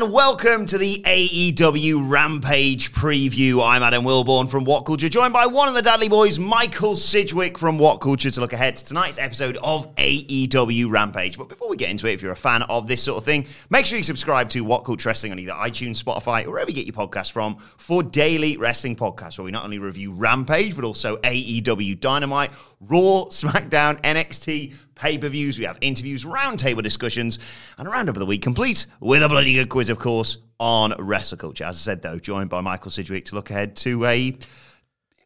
And welcome to the AEW Rampage preview. I'm Adam Wilborn from What Culture, joined by one of the Dudley Boys, Michael Sidgwick from What Culture, to look ahead to tonight's episode of AEW Rampage. But before we get into it, if you're a fan of this sort of thing, make sure you subscribe to What Culture Wrestling on either iTunes, Spotify, or wherever you get your podcasts from for daily wrestling podcasts where we not only review Rampage, but also AEW Dynamite, Raw, SmackDown, NXT, pay per views, we have interviews, roundtable discussions, and a roundup of the week complete with a bloody good quiz, of course, on wrestle culture. As I said, though, joined by Michael Sidgwick to look ahead to a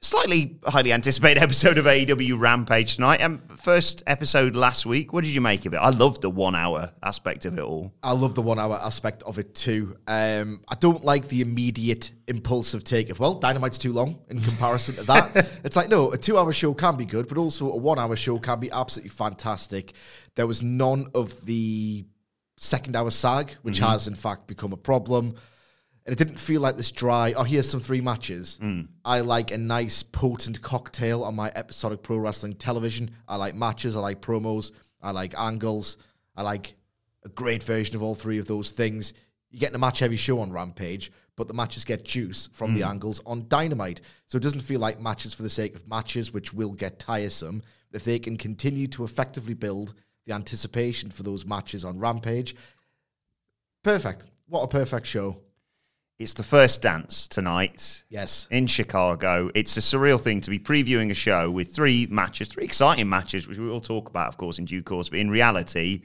slightly highly anticipated episode of AEW Rampage tonight. Um, first episode last week. What did you make of it? I loved the one hour aspect of it all. I love the one hour aspect of it too. Um, I don't like the immediate impulsive take of, well, Dynamite's too long in comparison to that. it's like, no, a two hour show can be good, but also a one hour show can be absolutely fantastic. There was none of the second hour sag, which Mm-hmm. has in fact become a problem. And it didn't feel like this dry, oh, here's some three matches. Mm. I like a nice, potent cocktail on my episodic pro wrestling television. I like matches, I like promos, I like angles, I like a great version of all three of those things. You're getting a match heavy show on Rampage, but the matches get juice from the angles on Dynamite. So it doesn't feel like matches for the sake of matches, which will get tiresome. If they can continue to effectively build the anticipation for those matches on Rampage, perfect. What a perfect show. It's the first dance tonight. Yes. in Chicago. It's a surreal thing to be previewing a show with three matches, three exciting matches, which we will talk about, of course, in due course. But in reality,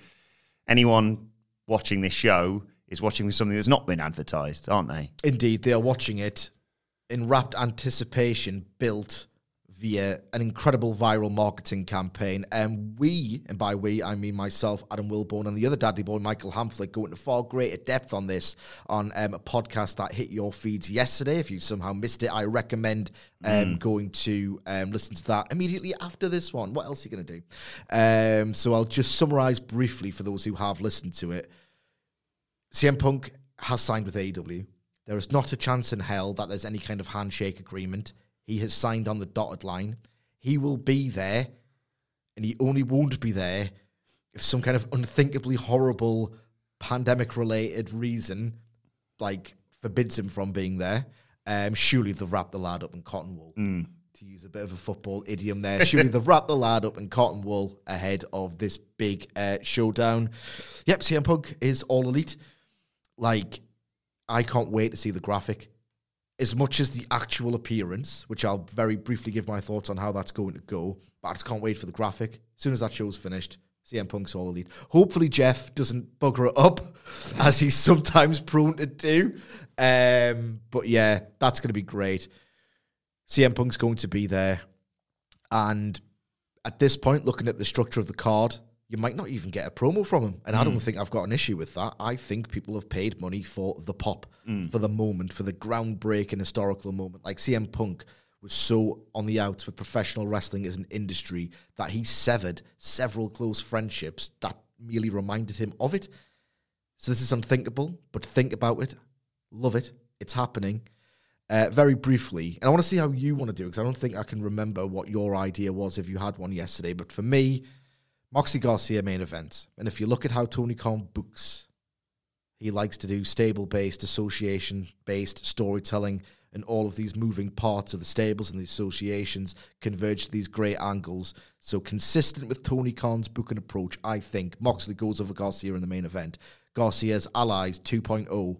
anyone watching this show is watching something that's not been advertised, aren't they? Indeed, they are watching it in rapt anticipation, built via an incredible viral marketing campaign. And we, and by we, I mean myself, Adam Wilborn, and the other daddy boy, Michael Hamflick, go into far greater depth on this on um, a podcast that hit your feeds yesterday. If you somehow missed it, I recommend um, going to um, listen to that immediately after this one. What else are you going to do? Um, so I'll just summarize briefly for those who have listened to it. CM Punk has signed with AEW. There is not a chance in hell that there's any kind of handshake agreement. He has signed on the dotted line. He will be there, and he only won't be there if some kind of unthinkably horrible pandemic related reason like forbids him from being there. Um, surely they've wrapped the lad up in cotton wool. To use a bit of a football idiom there. Surely they've wrapped the lad up in cotton wool ahead of this big uh, showdown. Yep, CM Punk is all elite. Like, I can't wait to see the graphic. As much as the actual appearance, which I'll very briefly give my thoughts on how that's going to go, but I just can't wait for the graphic. As soon as that show's finished, CM Punk's all elite. Hopefully, Jeff doesn't bugger it up, as he's sometimes prone to do. Um, but yeah, that's going to be great. CM Punk's going to be there. And at this point, looking at the structure of the card, you might not even get a promo from him. And I don't think I've got an issue with that. I think people have paid money for the pop, for the moment, for the groundbreaking historical moment. Like CM Punk was so on the outs with professional wrestling as an industry that he severed several close friendships that merely reminded him of it. So this is unthinkable, but think about it. Love it. It's happening. Uh, very briefly, and I want to see how you want to do it because I don't think I can remember what your idea was if you had one yesterday. But for me, Moxley Garcia main event, and if you look at how Tony Khan books He likes to do stable based, association based storytelling, and all of these moving parts of the stables and the associations converge to these great angles. So, consistent with Tony Khan's booking approach, I think Moxley goes over Garcia in the main event. Garcia's allies 2.0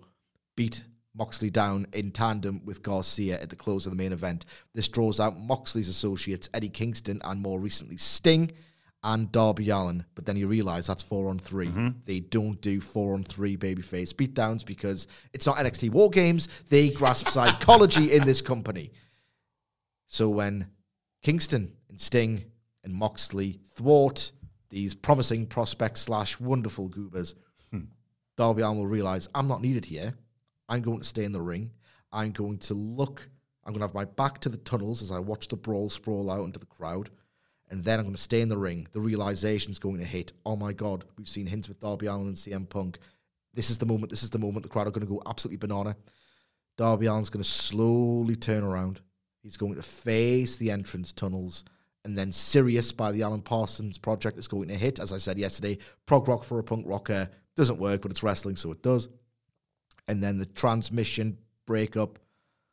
beat Moxley down in tandem with Garcia at the close of the main event. This draws out Moxley's associates Eddie Kingston and more recently Sting and Darby Allin. But then you realise that's four on 3 mm-hmm. They don't do four on three babyface beatdowns because it's not NXT War Games. They grasp psychology in this company. So when Kingston and Sting and Moxley thwart these promising prospects slash wonderful goobers, hmm. Darby Allin will realize I'm not needed here. I'm going to stay in the ring. I'm going to look. I'm going to have my back to the tunnels as I watch the brawl sprawl out into the crowd. And then I'm going to stay in the ring. The realization's going to hit. Oh my God, we've seen hints with Darby Allin and CM Punk. This is the moment. This is the moment. The crowd are going to go absolutely banana. Darby Allin's going to slowly turn around. He's going to face the entrance tunnels. And then Sirius by the Alan Parsons project is going to hit. As I said yesterday, prog rock for a punk rocker doesn't work, but it's wrestling, so it does. And then the transmission breakup,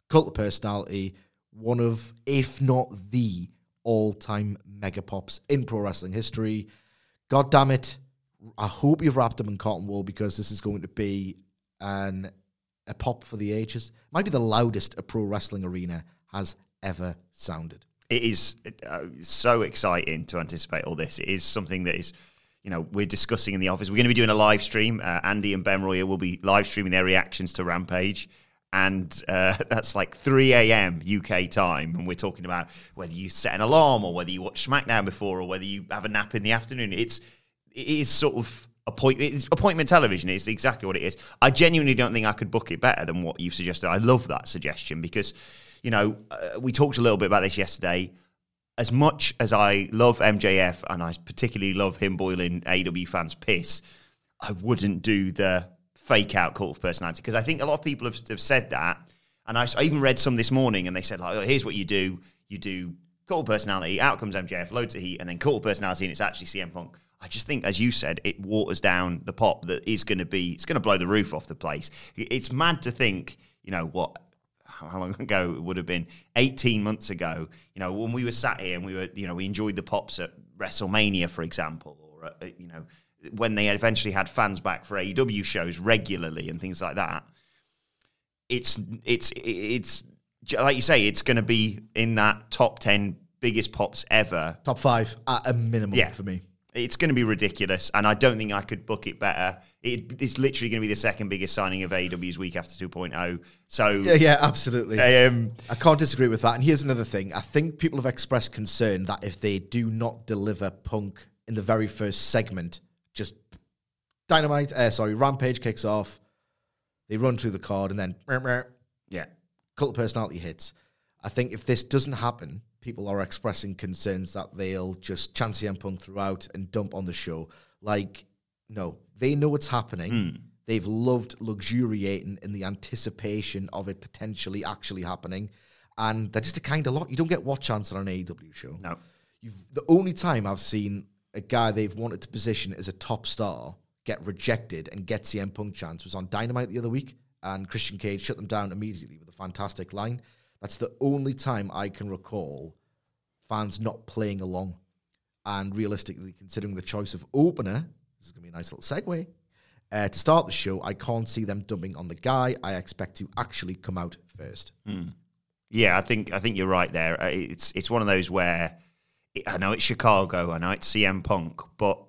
cult of personality, one of, if not the all time mega pops in pro wrestling history. God damn it. I hope you've wrapped them in cotton wool because this is going to be an a pop for the ages. It Might be the loudest a pro wrestling arena has ever sounded. it is uh, so exciting to anticipate all this. It is something that is, you know, we're discussing in the office. We're going to be doing a live stream. Uh, Andy and Ben Royer will be live streaming their reactions to Rampage. And uh, that's like 3 a.m. UK time. And we're talking about whether you set an alarm or whether you watch SmackDown before or whether you have a nap in the afternoon. It's, it is sort of appointment, it's appointment television. It's exactly what it is. I genuinely don't think I could book it better than what you've suggested. I love that suggestion because, you know, uh, we talked a little bit about this yesterday as much as I love MJF and I particularly love him boiling AW fans' piss, I wouldn't do the fake out cult of personality because I think a lot of people have, have said that. And I, I even read some this morning and they said, like, oh, here's what you do. You do cult of personality, out comes MJF, loads of heat, and then cult of personality, and it's actually CM Punk. I just think, as you said, it waters down the pop that is going to be, it's going to blow the roof off the place. It's mad to think, you know, what how long ago it would have been 18 months ago you know when we were sat here and we were you know we enjoyed the pops at wrestlemania for example or uh, you know when they eventually had fans back for aew shows regularly and things like that it's it's it's like you say it's going to be in that top 10 biggest pops ever Top five at a minimum Yeah. for me. it's going to be ridiculous, and I don't think I could book it better. It, it's literally going to be the second biggest signing of AEW's week after 2.0. So, Yeah, yeah, absolutely. um, I can't disagree with that. And here's another thing. I think people have expressed concern that if they do not deliver Punk in the very first segment, just Dynamite, uh, sorry, Rampage kicks off, they run through the card, and then yeah, cult of personality hits. I think if this doesn't happen, people are expressing concerns that they'll just chant CM Punk throughout and dump on the show. Like, no, they know what's happening. They've loved luxuriating in the anticipation of it potentially actually happening. And they're just a kind of lot. You don't get watch chants on an AEW show. no. You've, the only time I've seen a guy they've wanted to position as a top star get rejected and get CM Punk chance was on Dynamite the other week, and Christian Cage shut them down immediately with a fantastic line. That's the only time I can recall fans not playing along. And realistically, considering the choice of opener, this is going to be a nice little segue. Uh, to start the show, I can't see them dumping on the guy I expect to actually come out first. Yeah, I think I think you're right there. Uh, It's it's one of those where I know it's Chicago, I know it's CM Punk, but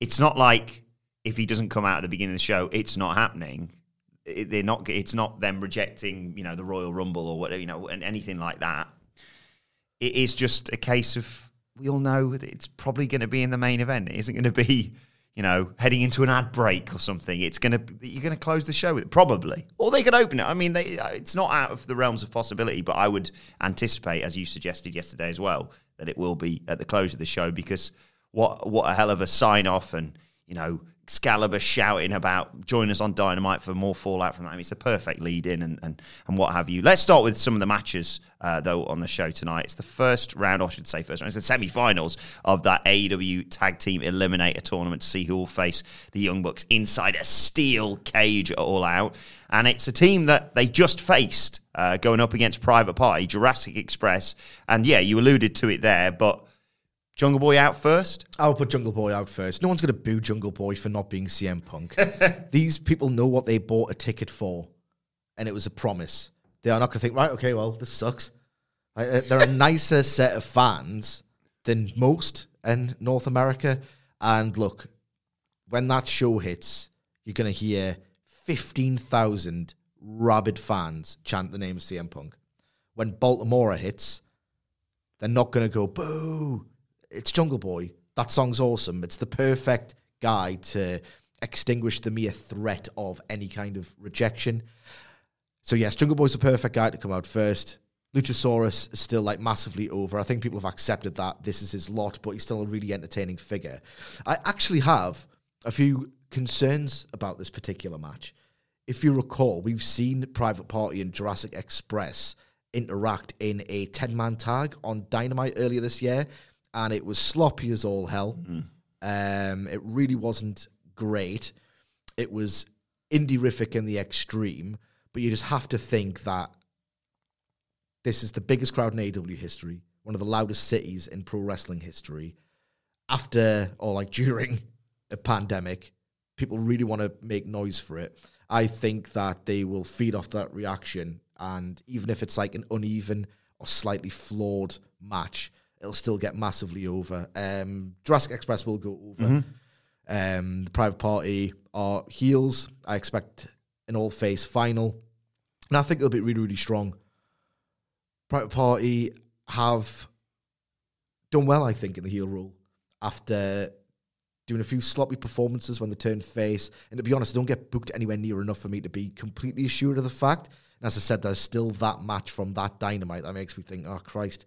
it's not like if he doesn't come out at the beginning of the show, it's not happening. It- they're not. It's not them rejecting, you know, the Royal Rumble or whatever, you know, and anything like that. It is just a case of we all know that it's probably going to be in the main event. It isn't going to be, you know, heading into an ad break or something. It's going to you're going to close the show with it, probably, or they could open it. I mean, they, it's not out of the realms of possibility, but I would anticipate, as you suggested yesterday as well, that it will be at the close of the show because what what a hell of a sign off and you know Excalibur shouting about join us on Dynamite for more fallout from that. I mean, it's the perfect lead in and, and, and what have you. Let's start with some of the matches, uh, though, on the show tonight. It's the first round, or I should say first round, it's the semi finals of that AEW Tag Team Eliminator tournament to see who will face the Young Bucks inside a steel cage all out. And it's a team that they just faced uh, going up against Private Party, Jurassic Express. And yeah, you alluded to it there, but Jungle Boy out first? I'll put Jungle Boy out first. No one's going to boo Jungle Boy for not being CM Punk. These people know what they bought a ticket for, and it was a promise. They are not going to think, right, okay, well, this sucks. Like, they're a nicer set of fans than most in North America. And look, when that show hits, you're going to hear 15,000 rabid fans chant the name of CM Punk. When Baltimore hits, they're not going to go, boo it's Jungle Boy. That song's awesome. It's the perfect guy to extinguish the mere threat of any kind of rejection. So yes, Jungle Boy's the perfect guy to come out first. Luchasaurus is still like massively over. I think people have accepted that this is his lot, but he's still a really entertaining figure. I actually have a few concerns about this particular match. If you recall, we've seen Private Party and Jurassic Express interact in a 10 man tag on Dynamite earlier this year and it was sloppy as all hell. Mm. Um, it really wasn't great. It was indie-rific in the extreme, but you just have to think that this is the biggest crowd in AW history, one of the loudest cities in pro wrestling history. After or like during a pandemic, people really want to make noise for it. I think that they will feed off that reaction, and even if it's like an uneven or slightly flawed match, it'll still get massively over. Um, Jurassic Express will go over. Mm-hmm. Um, the Private Party are heels. I expect an all face final. And I think they'll be really, really strong. Private Party have done well, I think, in the heel role after doing a few sloppy performances when they turned face. And to be honest, I don't get booked anywhere near enough for me to be completely assured of the fact. And as I said, there's still that match from that dynamite that makes me think, oh, Christ,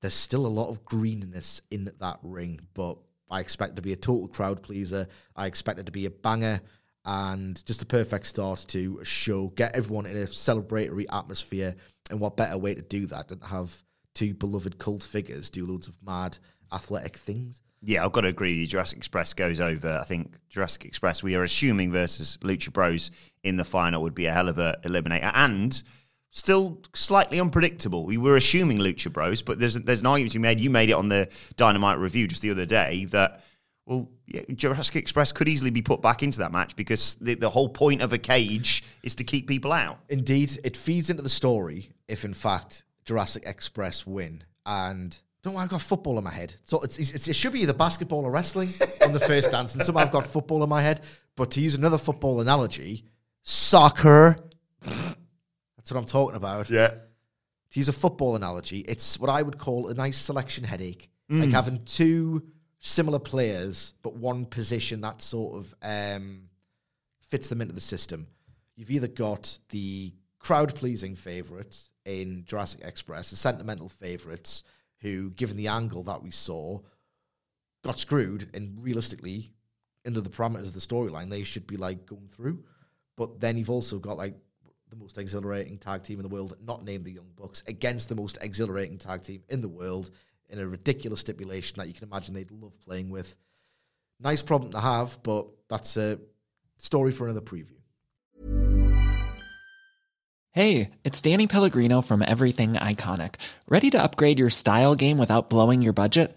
there's still a lot of greenness in that ring, but I expect to be a total crowd pleaser. I expect it to be a banger and just a perfect start to a show. Get everyone in a celebratory atmosphere. And what better way to do that than have two beloved cult figures do loads of mad athletic things? Yeah, I've got to agree with you. Jurassic Express goes over. I think Jurassic Express, we are assuming versus Lucha Bros in the final would be a hell of a eliminator. And still slightly unpredictable. We were assuming Lucha Bros, but there's there's an argument you made. You made it on the Dynamite review just the other day that well, yeah, Jurassic Express could easily be put back into that match because the, the whole point of a cage is to keep people out. Indeed, it feeds into the story if, in fact, Jurassic Express win. And don't know why I've got football in my head. So it's, it's, it should be either basketball or wrestling on the first dance, and somehow I've got football in my head. But to use another football analogy, soccer that's what I'm talking about. Yeah. To use a football analogy, it's what I would call a nice selection headache. Mm. Like having two similar players, but one position that sort of um, fits them into the system. You've either got the crowd pleasing favourites in Jurassic Express, the sentimental favourites who, given the angle that we saw, got screwed and realistically, into the parameters of the storyline, they should be like going through. But then you've also got like the most exhilarating tag team in the world, not named the Young Bucks, against the most exhilarating tag team in the world in a ridiculous stipulation that you can imagine they'd love playing with. Nice problem to have, but that's a story for another preview. Hey, it's Danny Pellegrino from Everything Iconic. Ready to upgrade your style game without blowing your budget?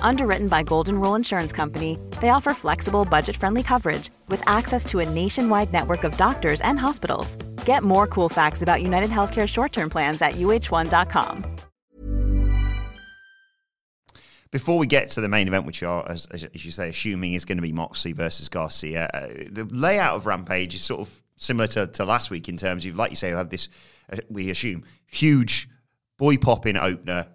Underwritten by Golden Rule Insurance Company, they offer flexible, budget friendly coverage with access to a nationwide network of doctors and hospitals. Get more cool facts about United Healthcare short term plans at uh1.com. Before we get to the main event, which are, as, as you say, assuming is going to be Moxley versus Garcia, uh, the layout of Rampage is sort of similar to, to last week in terms of, like you say, they have this, uh, we assume, huge boy popping opener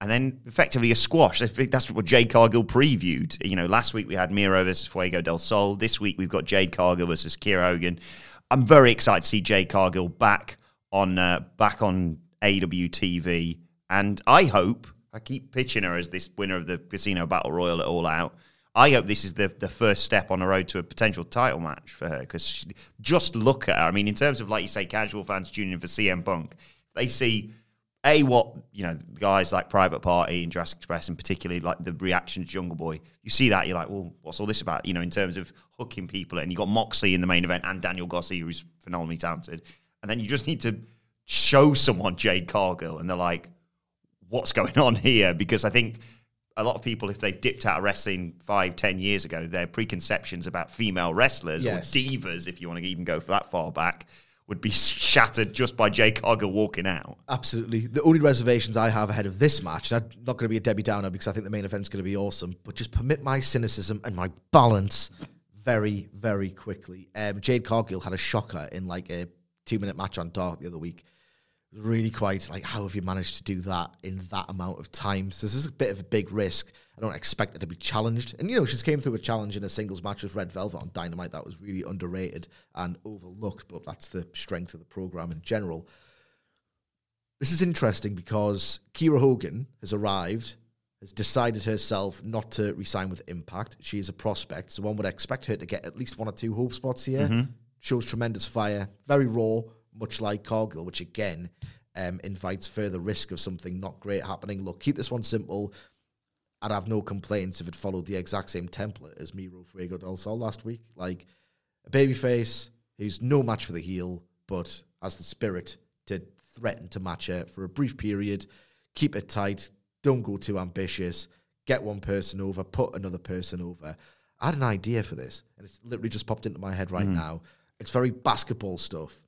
and then effectively a squash. That's what Jade Cargill previewed. You know, last week we had Miro versus Fuego del Sol. This week we've got Jade Cargill versus Kiera Hogan. I'm very excited to see Jade Cargill back on uh, back on AWTV, and I hope I keep pitching her as this winner of the Casino Battle Royal at All Out. I hope this is the, the first step on the road to a potential title match for her because just look at her. I mean, in terms of like you say, casual fans tuning in for CM Punk, they see a what you know guys like Private Party and Jurassic Express, and particularly like the reaction to Jungle Boy. You see that you're like, well, what's all this about? You know, in terms of hooking people, and you got Moxley in the main event and Daniel Garcia, who's phenomenally talented, and then you just need to show someone Jade Cargill, and they're like, what's going on here? Because I think a lot of people, if they've dipped out of wrestling five, ten years ago, their preconceptions about female wrestlers yes. or divas, if you want to even go for that far back, would be shattered just by Jade Cargill walking out. Absolutely. The only reservations I have ahead of this match, I'm not going to be a Debbie Downer because I think the main event's going to be awesome, but just permit my cynicism and my balance very, very quickly. Um, Jade Cargill had a shocker in like a two minute match on Dark the other week really quite like how have you managed to do that in that amount of time so this is a bit of a big risk i don't expect it to be challenged and you know she's came through a challenge in a singles match with red velvet on dynamite that was really underrated and overlooked but that's the strength of the program in general this is interesting because Kiera Hogan has arrived has decided herself not to resign with Impact. She is a prospect, so one would expect her to get at least one or two hope spots here. Mm-hmm. Shows tremendous fire, very raw, much like Cargill, which again um, invites further risk of something not great happening. Look, keep this one simple. I'd have no complaints if it followed the exact same template as Miro Fuego del Sol last week. Like a babyface who's no match for the heel, but has the spirit to threaten to match her for a brief period. Keep it tight. Don't go too ambitious. Get one person over, put another person over. I had an idea for this, and it's literally just popped into my head right mm. now. It's very basketball stuff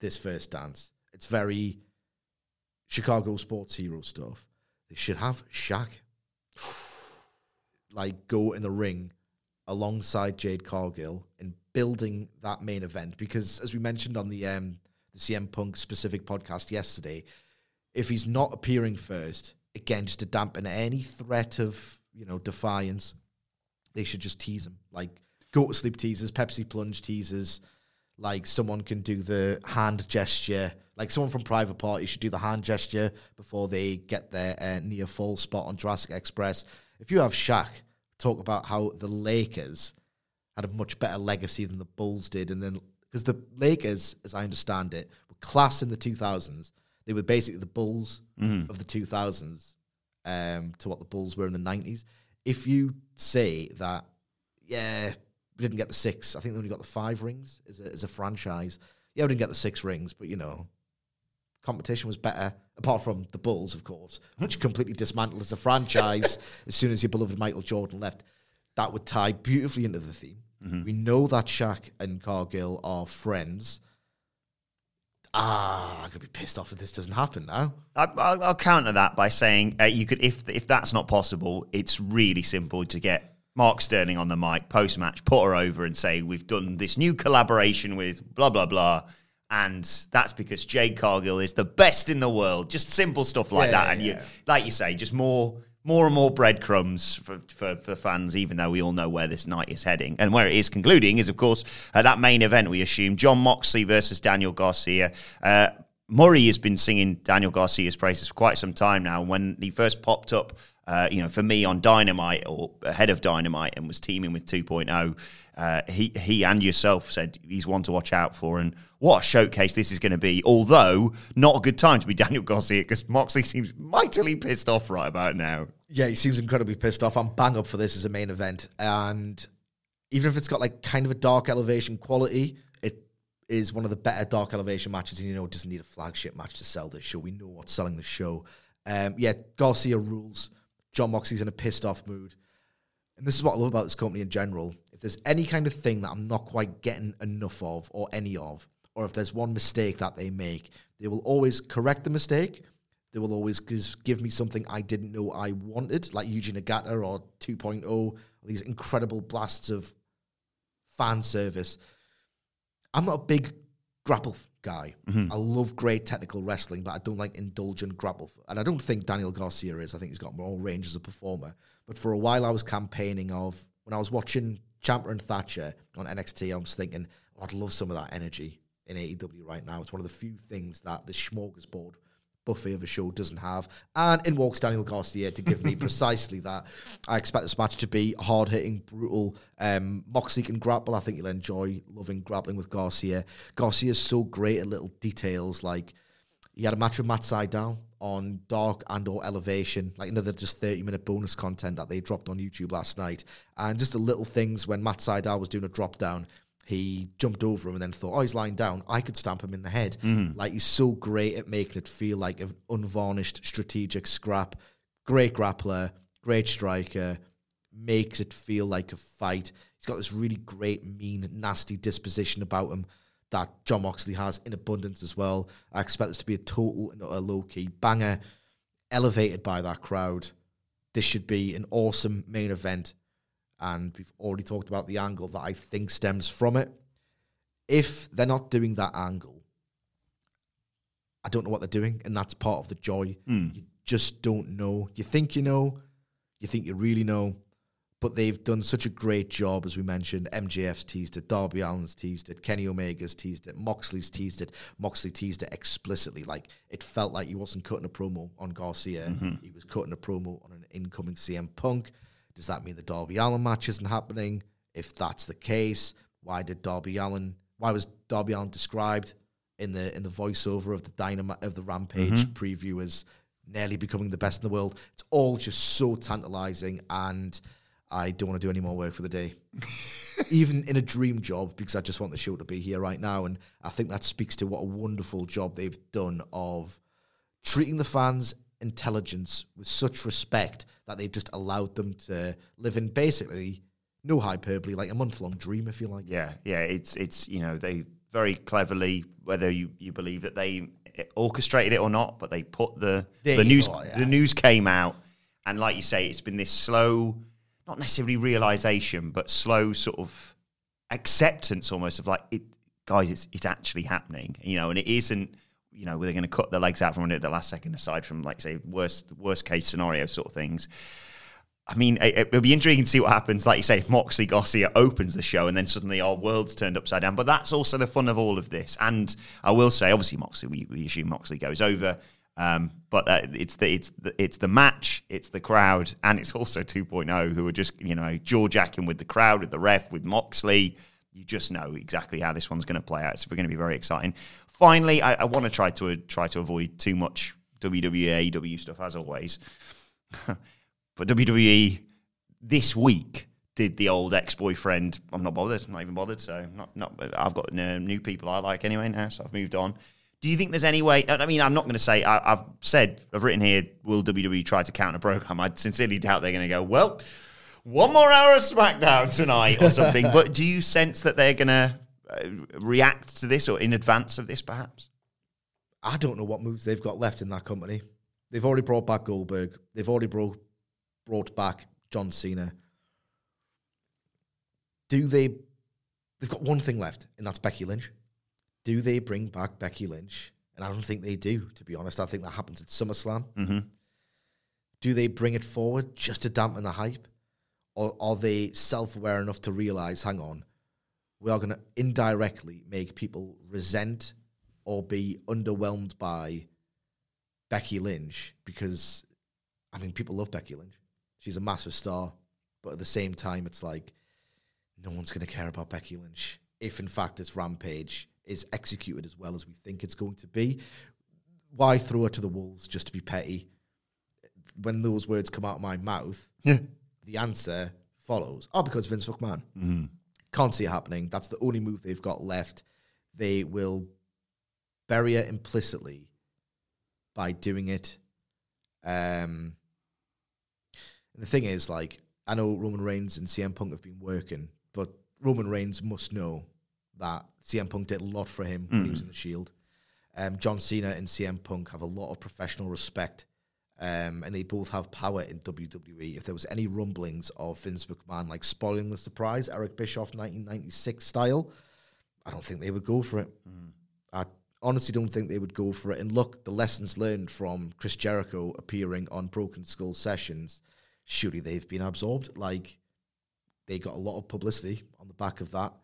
this first dance. It's very Chicago sports hero stuff. They should have Shaq like go in the ring alongside Jade Cargill in building that main event because as we mentioned on the um the CM Punk specific podcast yesterday, if he's not appearing first, again just to dampen any threat of, you know, defiance, they should just tease him. Like go to sleep teasers, Pepsi plunge teasers, like someone can do the hand gesture, like someone from Private Party should do the hand gesture before they get their uh, near full spot on Jurassic Express. If you have Shaq talk about how the Lakers had a much better legacy than the Bulls did, and then because the Lakers, as I understand it, were class in the 2000s. They were basically the Bulls mm. of the 2000s um, to what the Bulls were in the 90s. If you say that, yeah, we didn't get the six. I think they only got the five rings as a, as a franchise. Yeah, we didn't get the six rings, but you know, competition was better. Apart from the Bulls, of course, which completely dismantled as a franchise as soon as your beloved Michael Jordan left. That would tie beautifully into the theme. Mm-hmm. We know that Shaq and Cargill are friends. Ah, I'm gonna be pissed off if this doesn't happen now. I, will counter that by saying uh, you could, if if that's not possible, it's really simple to get Mark Sterling on the mic post match, put her over and say, We've done this new collaboration with blah, blah, blah. And that's because Jade Cargill is the best in the world. Just simple stuff like yeah, that. And yeah. you, like you say, just more more and more breadcrumbs for, for, for, fans, even though we all know where this night is heading. And where it is concluding is, of course, uh, that main event, we assume Jon Moxley versus Daniel Garcia. Uh, Murray has been singing Daniel Garcia's praises for quite some time now. When he first popped up uh, you know, for me on Dynamite or ahead of Dynamite and was teaming with 2.0, uh, he he and yourself said he's one to watch out for. And what a showcase this is going to be. Although not a good time to be Daniel Garcia because Moxley seems mightily pissed off right about now. Yeah, he seems incredibly pissed off. I'm bang up for this as a main event, and even if it's got like kind of a dark elevation quality, it is one of the better dark elevation matches. And you know, it doesn't need a flagship match to sell this show. We know what's selling the show. Um, yeah, Garcia rules. Jon Moxley's in a pissed off mood. And this is what I love about this company in general. If there's any kind of thing that I'm not quite getting enough of, or any of, or if there's one mistake that they make, they will always correct the mistake. They will always give me something I didn't know I wanted, like Yuji Nagata or 2.0, or these incredible blasts of fan service. I'm not a big grapple guy. Mm-hmm. I love great technical wrestling, but I don't like indulgent grapple. And I don't think Daniel Garcia is. I think he's got more range as a performer. But for a while, I was campaigning of when I was watching Ciampa and Thatcher on NXT. I was thinking, oh, I'd love some of that energy in AEW right now. It's one of the few things that the smorgasbord buffet of a show doesn't have. And in walks Daniel Garcia to give me precisely that. I expect this match to be hard hitting, brutal. Um, Moxley can grapple. I think you'll enjoy loving grappling with Garcia. Garcia's so great at little details like he had a match with Matt Sydal on Dark and or Elevation, like another just 30 minute bonus content that they dropped on YouTube last night. And just the little things when Matt Sydal was doing a drop down, he jumped over him and then thought, oh, he's lying down. I could stamp him in the head. Mm-hmm. Like he's so great at making it feel like an unvarnished strategic scrap. Great grappler, great striker, makes it feel like a fight. He's got this really great, mean, nasty disposition about him that Jon Moxley has in abundance as well. I expect this to be a total and utter low key banger, elevated by that crowd. This should be an awesome main event and we've already talked about the angle that I think stems from it. If they're not doing that angle, I don't know what they're doing, and that's part of the joy. Hmm. You just don't know. You think you know, you think you really know, but they've done such a great job, as we mentioned. MJF's teased it, Darby Allin's teased it, Kenny Omega's teased it, Moxley's teased it. Moxley teased it explicitly. Like it felt like he wasn't cutting a promo on Garcia, mm-hmm. he was cutting a promo on an incoming CM Punk. Does that mean the Darby Allin match isn't happening? If that's the case, why did Darby Allin? Why was Darby Allen described in the in the voiceover of the Dynamite of the Rampage mm-hmm. preview as nearly becoming the best in the world? It's all just so tantalizing, and I don't want to do any more work for the day, even in a dream job, because I just want the show to be here right now. And I think that speaks to what a wonderful job they've done of treating the fans' intelligence with such respect that they've just allowed them to live in basically no hyperbole, like a month long dream, if you like. Yeah, yeah, it's it's you know they very cleverly, whether you, you believe that they orchestrated it or not, but they put the There the news go, yeah. the news came out, and like you say, it's been this slow, not necessarily realization, but slow sort of acceptance almost of like it, guys, it's it's actually happening, you know, and it isn't. You know, were they're going to cut their legs out from under at the last second, aside from like say worst worst case scenario sort of things. I mean, it, it'll be intriguing to see what happens. Like you say, if Moxley Garcia opens the show and then suddenly our world's turned upside down. But that's also the fun of all of this. And I will say, obviously, Moxley, we, we assume Moxley goes over. Um, but uh, it's the it's the it's the match, it's the crowd, and it's also 2.0 who are just you know jaw jacking with the crowd, with the ref, with Moxley. You just know exactly how this one's going to play out. So we're going to be very exciting. Finally, I, I want to try to try to avoid too much WWE AEW stuff as always. But WWE this week did the old ex-boyfriend. I'm not bothered. I'm not even bothered. So not not. I've got uh, new people I like anyway now. So I've moved on. Do you think there's any way? I mean, I'm not going to say. I, I've said. I've written here. Will WWE try to counter program? I sincerely doubt they're going to go. Well, one more hour of SmackDown tonight or something. but do you sense that they're going to uh, react to this or in advance of this, perhaps? I don't know what moves they've got left in that company. They've already brought back Goldberg. They've already brought brought back John Cena. Do they? They've got one thing left, and that's Becky Lynch. Do they bring back Becky Lynch? And I don't think they do. To be honest, I think that happens at SummerSlam. Mm-hmm. Do they bring it forward just to dampen the hype, or are they self-aware enough to realize, hang on, we are going to indirectly make people resent or be underwhelmed by Becky Lynch because I mean, people love Becky Lynch. She's a massive star, but at the same time, it's like no one's going to care about Becky Lynch if, in fact, this Rampage is executed as well as we think it's going to be. Why throw her to the wolves just to be petty? When those words come out of my mouth, the answer follows. Oh, because Vince McMahon. Mm-hmm. Can't see it happening. That's the only move they've got left. They will bury it implicitly by doing it. Um, the thing is, like, I know Roman Reigns and CM Punk have been working, but Roman Reigns must know that CM Punk did a lot for him when he was in the Shield. Um, John Cena and CM Punk have a lot of professional respect, um, and they both have power in WWE. If there was any rumblings of Vince McMahon like spoiling the surprise, Eric Bischoff 1996 style, I don't think they would go for it. I honestly don't think they would go for it. And look, the lessons learned from Chris Jericho appearing on Broken Skull sessions, surely they've been absorbed. Like they got a lot of publicity on the back of that.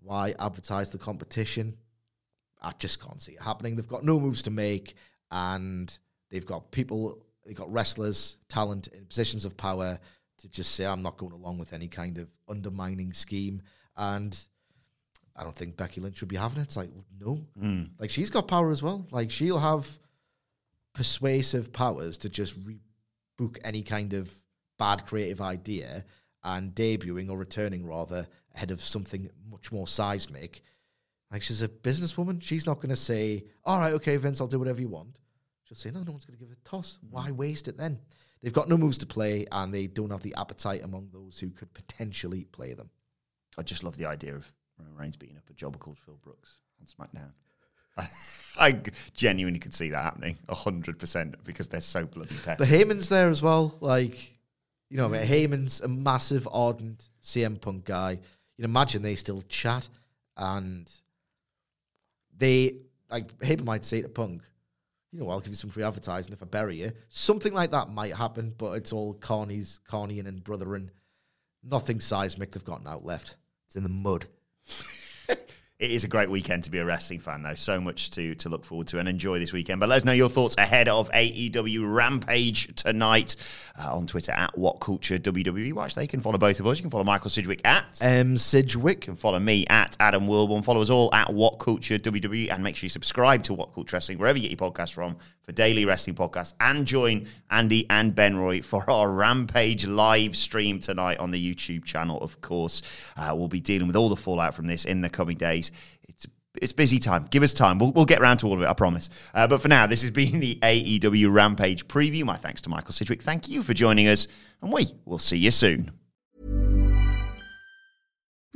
Why advertise the competition? I just can't see it happening. They've got no moves to make, and they've got people, they've got wrestlers, talent in positions of power to just say, I'm not going along with any kind of undermining scheme. And I don't think Becky Lynch should be having it. It's like, well, no. Hmm. Like, she's got power as well. Like, she'll have persuasive powers to just rebook any kind of bad creative idea and debuting or returning rather ahead of something much more seismic. Like she's a businesswoman. She's not going to say, "All right, okay, Vince, I'll do whatever you want." She'll say, "No, no one's going to give it a toss. Mm. Why waste it then?" They've got no moves to play, and they don't have the appetite among those who could potentially play them. I just love the idea of Roman Reigns beating up a jobber called Phil Brooks on SmackDown. I genuinely could see that happening hundred percent because they're so bloody petty. The Heyman's there as well. Like, you know, I mean, Heyman's a massive, ardent CM Punk guy. You know, imagine they still chat and they, like, Heyman might say to Punk, you know, I'll give you some free advertising if I bury you. Something like that might happen, but it's all Carney's, Carney and brothering. Nothing seismic. They've got an out left. It's in the mud. It is a great weekend to be a wrestling fan, though. So much to to look forward to and enjoy this weekend. But let us know your thoughts ahead of AEW Rampage tonight uh, on Twitter at What Culture WWE. Watch, they can follow both of us. You can follow Michael Sidgwick at. M. Sidgwick. You can follow me at Adam Wilborn. Follow us all at What Culture WWE and make sure you subscribe to What Culture Wrestling wherever you get your podcasts from for daily wrestling Podcast and join Andy and Ben Roy for our Rampage live stream tonight on the YouTube channel, of course. Uh, we'll be dealing with all the fallout from this in the coming days. It's it's busy time. Give us time. We'll, we'll get around to all of it, I promise. Uh, but for now, this has been the AEW Rampage preview. My thanks to Michael Sidgwick. Thank you for joining us, and we will see you soon.